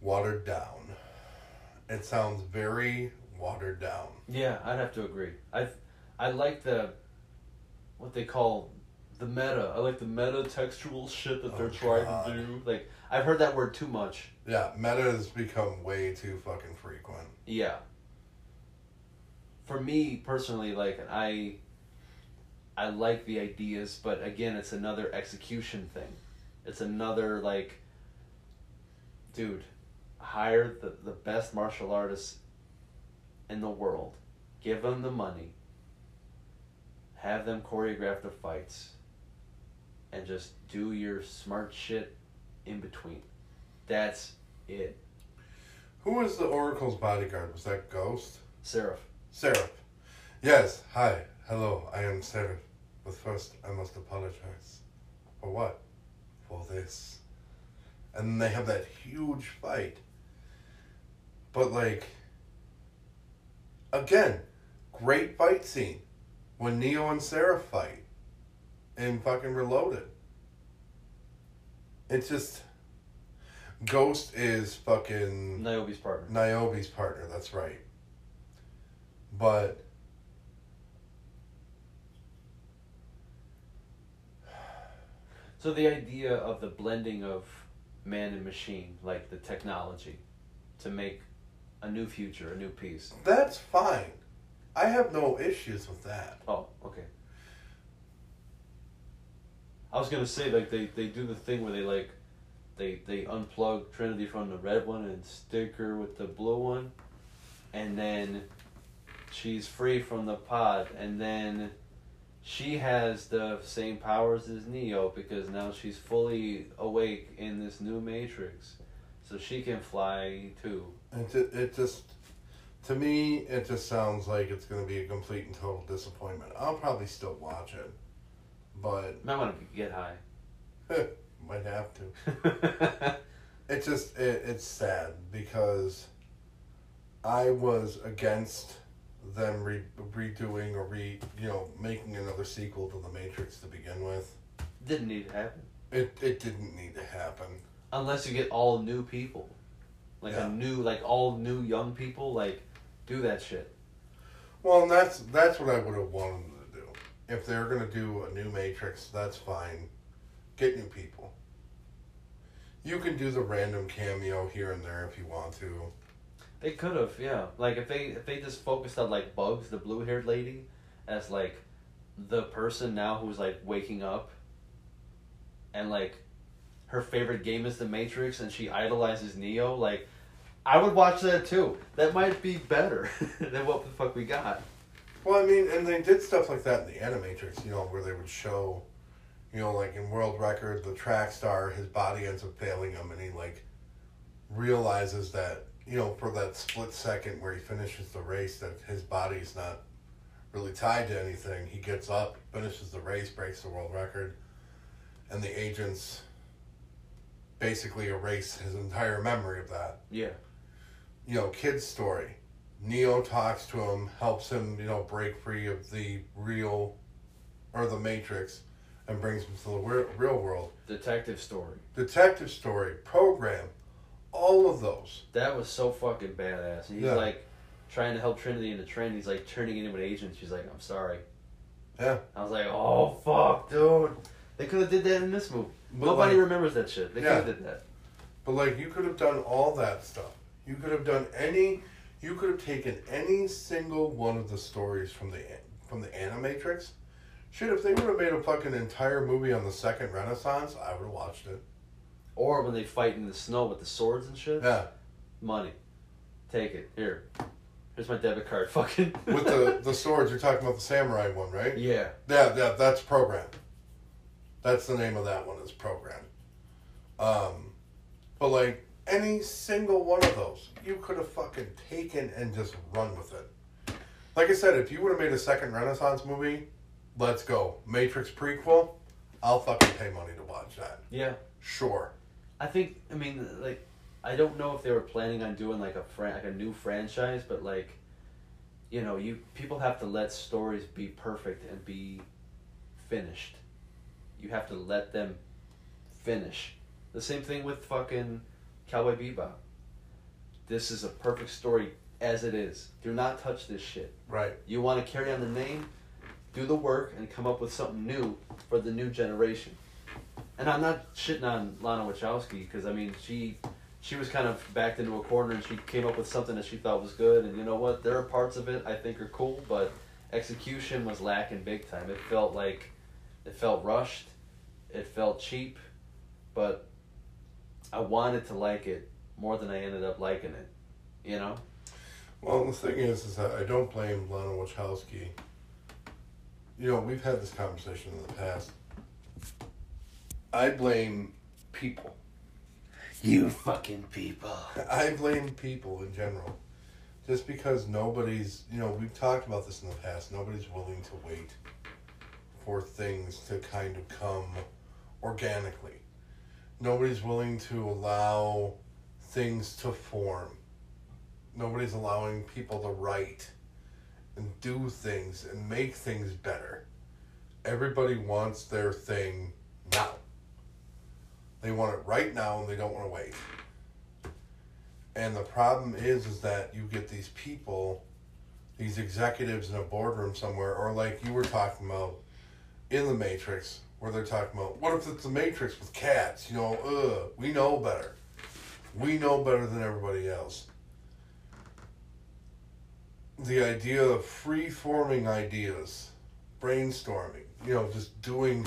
Watered down. It sounds very watered down. Yeah, I'd have to agree. I I like the what they call the meta. I like the meta textual shit that they're Oh, trying God. to do. Like I've heard that word too much. Yeah, meta has become way too fucking frequent. Yeah. For me personally, like I I like the ideas, but again, it's another execution thing. It's another like dude, hire the, the best martial artists in the world. Give them the money. Have them choreograph the fights. And just do your smart shit in between. That's it. Who was the Oracle's bodyguard? Was that Ghost? Seraph. Seraph. Yes, hi. Hello, I am Seraph. But first, I must apologize. For what? For this. And then they have that huge fight. But, like, again, great fight scene when Neo and Seraph fight in fucking Reloaded. It's just. Ghost is fucking. Niobe's partner. Niobe's partner, that's right. But So the idea of the blending of man and machine, like the technology, to make a new future, a new peace. that's fine. I have no issues with that. Oh, okay. I was gonna say like they, they do the thing where they like they they unplug Trinity from the red one and stick her with the blue one, and then she's free from the pod, and then she has the same powers as Neo because now she's fully awake in this new matrix, so she can fly too. It, it just, to me, it just sounds like it's going to be a complete and total disappointment. I'll probably still watch it, but Might want to get high. might have to. It just, it, it's sad because I was against them re- redoing or re, you know, making another sequel to The Matrix to begin with. Didn't need to happen. It, it didn't need to happen. unless you get all new people like Yeah. a new like all new young people like do that shit Well, and that's that's what I would have wanted them to do. If they're gonna do a new Matrix, that's fine. Get new people. You can do the random cameo here and there if you want to. They could have yeah. Like if they if they just focused on like bugs the blue haired lady as like the person now who's like waking up and like her favorite game is the matrix and she idolizes neo like i would watch that too. That might be better than what the fuck we got. Well, I mean, and they did stuff like that in the Animatrix, you know, where they would show, you know, like in World Record, the track star, his body ends up failing him, and he like realizes that, you know, for that split second where he finishes the race, that his body's not really tied to anything. He gets up, finishes the race, breaks the world record, and the agents basically erase his entire memory of that yeah you know, kid's story. Neo talks to him, helps him, you know, break free of the real or the Matrix and brings him to the real world. detective story Detective story, program, all of those. That was so fucking badass. And he's Yeah. like trying to help Trinity in the train. He's like turning into an agent. She's like, I'm sorry. Yeah. I was like, oh fuck, dude. They could have did that in this movie. But Nobody like, remembers that shit. They Yeah. could have did that. But like you could have done all that stuff. You could have done any. You could have taken any single one of the stories from the from the Animatrix. Shit, if they would have made a fucking entire movie on the second Renaissance, I would have watched it. Or when they fight in the snow with the swords and shit. Yeah, Money. Take it. Here. Here's my debit card. Fucking. with the the swords, you're talking about the samurai one, right? yeah. Yeah, yeah, that's program. That's the name of that one. Is program. Um, but like any single one of those, you could have fucking taken and just run with it. Like I said, if you would have made a second Renaissance movie, let's go. Matrix prequel, I'll fucking pay money to watch that. Yeah. Sure. I think. I mean, like, I don't know if they were planning on doing like a fran- like a new franchise, but like, you know, you people have to let stories be perfect and be finished. You have to let them finish. The same thing with fucking Cowboy Bebop. This is a perfect story as it is. Do not touch this shit. Right. You want to carry on the name, do the work, and come up with something new for the new generation. And I'm not shitting on Lana Wachowski because I mean she she was kind of backed into a corner and she came up with something that she thought was good. And you know what? There are parts of it I think are cool, but execution was lacking big time. It felt like it felt rushed, it felt cheap, but I wanted to like it more than I ended up liking it. You know? Well, the thing is, is that I don't blame Lana Wachowski. You know, we've had this conversation in the past. I blame people. You fucking people. I blame people in general. Just because nobody's, you know, we've talked about this in the past, nobody's willing to wait for things to kind of come organically. Nobody's willing to allow things to form. Nobody's allowing people to write and do things and make things better. Everybody wants their thing now. They want it right now and they don't want to wait. And the problem is is that you get these people, these executives in a boardroom somewhere, or like you were talking about in the Matrix, where they're talking about what if it's the Matrix with cats? You know, ugh, we know better. We know better than everybody else. The idea of free forming ideas, brainstorming, you know, just doing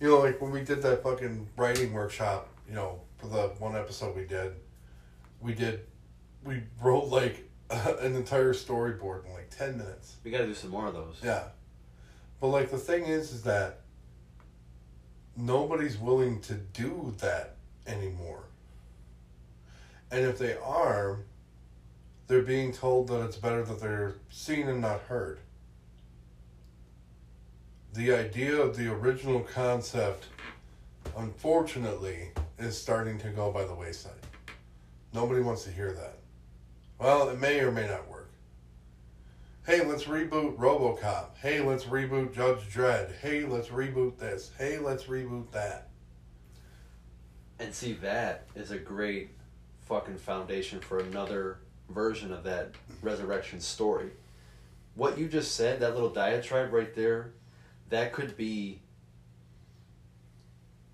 you know, like when we did that fucking writing workshop, you know, for the one episode we did, we did, we wrote like an entire storyboard in like 10 minutes. We gotta do some more of those. Yeah. But like the thing is, is that nobody's willing to do that anymore. And if they are, they're being told that it's better that they're seen and not heard. The idea of the original concept, unfortunately, is starting to go by the wayside. Nobody wants to hear that. Well, it may or may not work. Hey, let's reboot Robocop. Hey, let's reboot Judge Dredd. Hey, let's reboot this. Hey, let's reboot that. And see, that is a great fucking foundation for another version of that resurrection story. What you just said, that little diatribe right there, that could be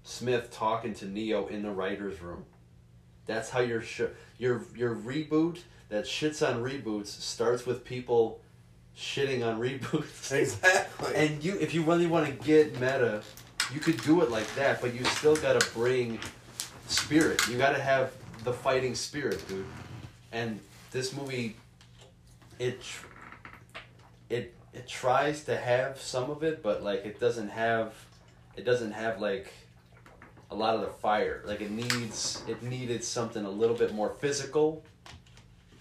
Smith talking to Neo in the writer's room. That's how your sh- your your reboot that shits on reboots starts with people shitting on reboots. Exactly. And you, if you really want to get meta, you could do it like that, but you still got to bring spirit. You got to have the fighting spirit, dude. And this movie, it, it, tries to have some of it, but like it doesn't have, it doesn't have like a lot of the fire. Like it needs, it needed something a little bit more physical.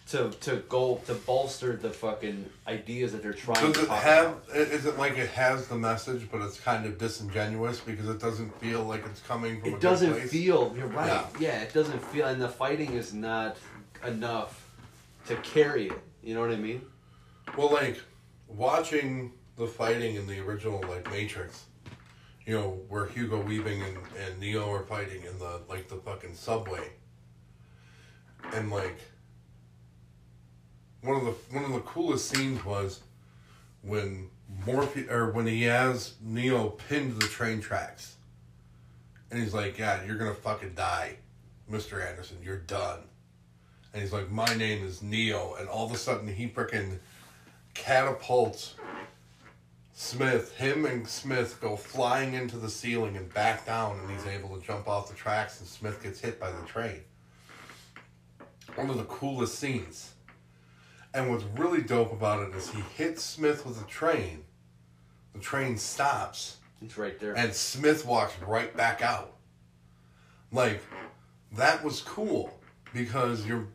To, to go to bolster the fucking ideas that they're trying Does to it have? about. Is it like it has the message, but it's kind of disingenuous because it doesn't feel like it's coming from it doesn't feel you're right Yeah. yeah. it doesn't feel and the fighting is not enough to carry it you know what i mean Well, like watching the fighting in the original like Matrix, you know, where Hugo Weaving and, and Neo are fighting in the like the fucking subway. And like one of the one of the coolest scenes was when Morphe or when he has Neo pinned to the train tracks. And he's like, Yeah, you're gonna fucking die, Mr. Anderson. You're done. And he's like, My name is Neo. And all of a sudden, he freaking catapults Smith. Him and Smith go flying into the ceiling and back down, and he's able to jump off the tracks, and Smith gets hit by the train. One of the coolest scenes. And what's really dope about it is he hits Smith with a train. The train stops It's right there. and Smith walks right back out. Like that was cool because you're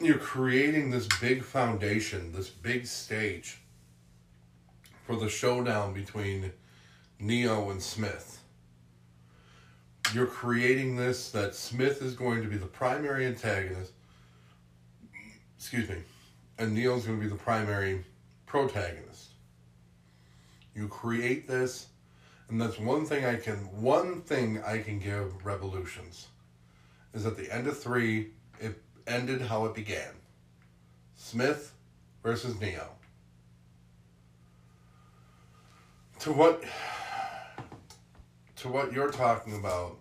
you're creating this big foundation, this big stage for the showdown between Neo and Smith. You're creating this that Smith is going to be the primary antagonist. Excuse me. And Neo's going to be the primary protagonist. You create this, and that's one thing I can one thing I can give Revolutions is at the end of three, ended how it began. Smith versus Neo. To what to what you're talking about,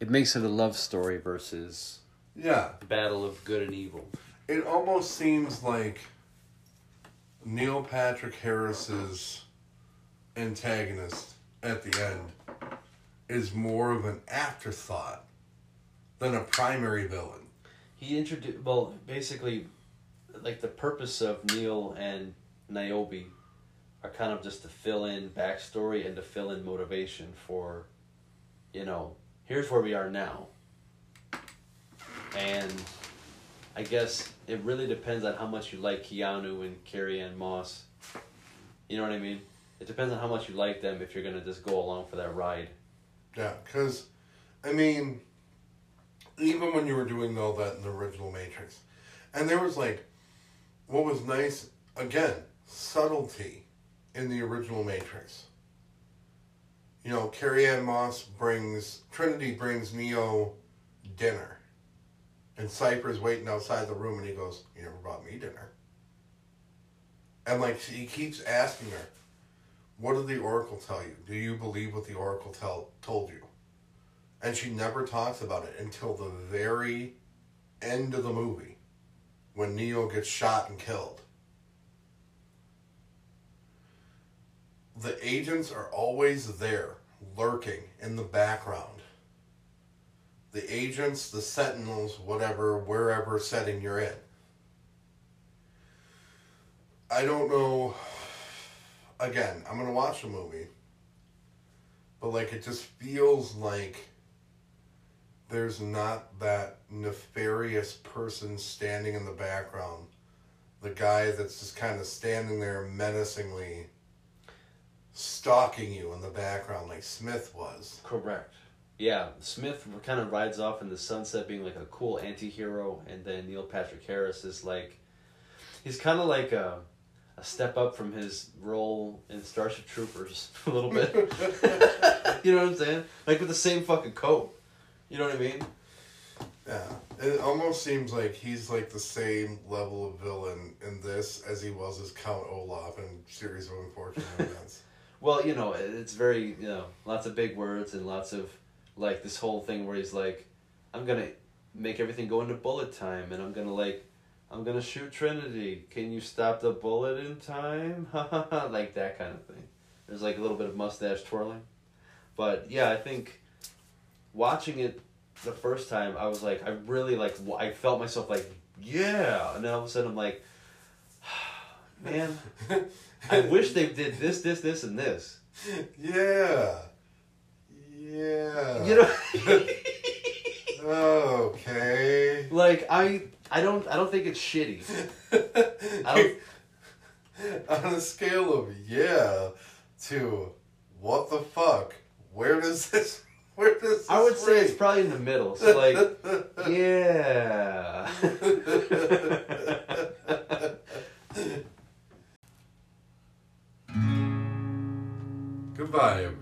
it makes it a love story versus yeah, battle of good and evil. it almost seems like Neil Patrick Harris's antagonist at the end is more of an afterthought than a primary villain. He introduced well, basically, like the purpose of Neil and Niobe are kind of just to fill in backstory and to fill in motivation for, you know, here's where we are now. And I guess it really depends on how much you like Keanu and Carrie-Anne Moss. You know what I mean? It depends on how much you like them if you're gonna just go along for that ride. Yeah, because, I mean, even when you were doing all that in the original Matrix, and there was like, what was nice, again, subtlety in the original Matrix. You know, Carrie-Anne Moss brings, Trinity brings Neo dinner. And Cypher's waiting outside the room and he goes, You never brought me dinner. And like, he keeps asking her, what did the Oracle tell you? Do you believe what the Oracle tell, told you? And she never talks about it until the very end of the movie when Neo gets shot and killed. The agents are always there, lurking in the background. The agents, the sentinels, whatever, wherever setting you're in. I don't know again, I'm gonna watch the movie, but like it just feels like there's not that nefarious person standing in the background. The guy that's just kind of standing there menacingly stalking you in the background like Smith was. Correct. Yeah, Smith kind of rides off in the sunset being like a cool anti hero, and then Neil Patrick Harris is like, he's kind of like a, a step up from his role in Starship Troopers a little bit. you know what I'm saying? Like with the same fucking coat. You know what I mean? Yeah. It almost seems like he's like the same level of villain in this as he was as Count Olaf in Series of Unfortunate Events. Well, you know, it's very, you know, lots of big words and lots of, like, this whole thing where he's like, I'm gonna make everything go into bullet time and I'm gonna, like, I'm gonna shoot Trinity. Can you stop the bullet in time? like that kind of thing. There's, like, a little bit of mustache twirling. But, yeah, I think watching it the first time, I was like, I really, like, I felt myself, like, yeah. And then all of a sudden I'm like, man, I wish they did this, this, this, and this. yeah. Yeah. You know, Okay. like I, I don't, I don't think it's shitty. I don't, On a scale of yeah to what the fuck, where does this where I would say it's probably in the middle. So like, yeah. Goodbye, everybody.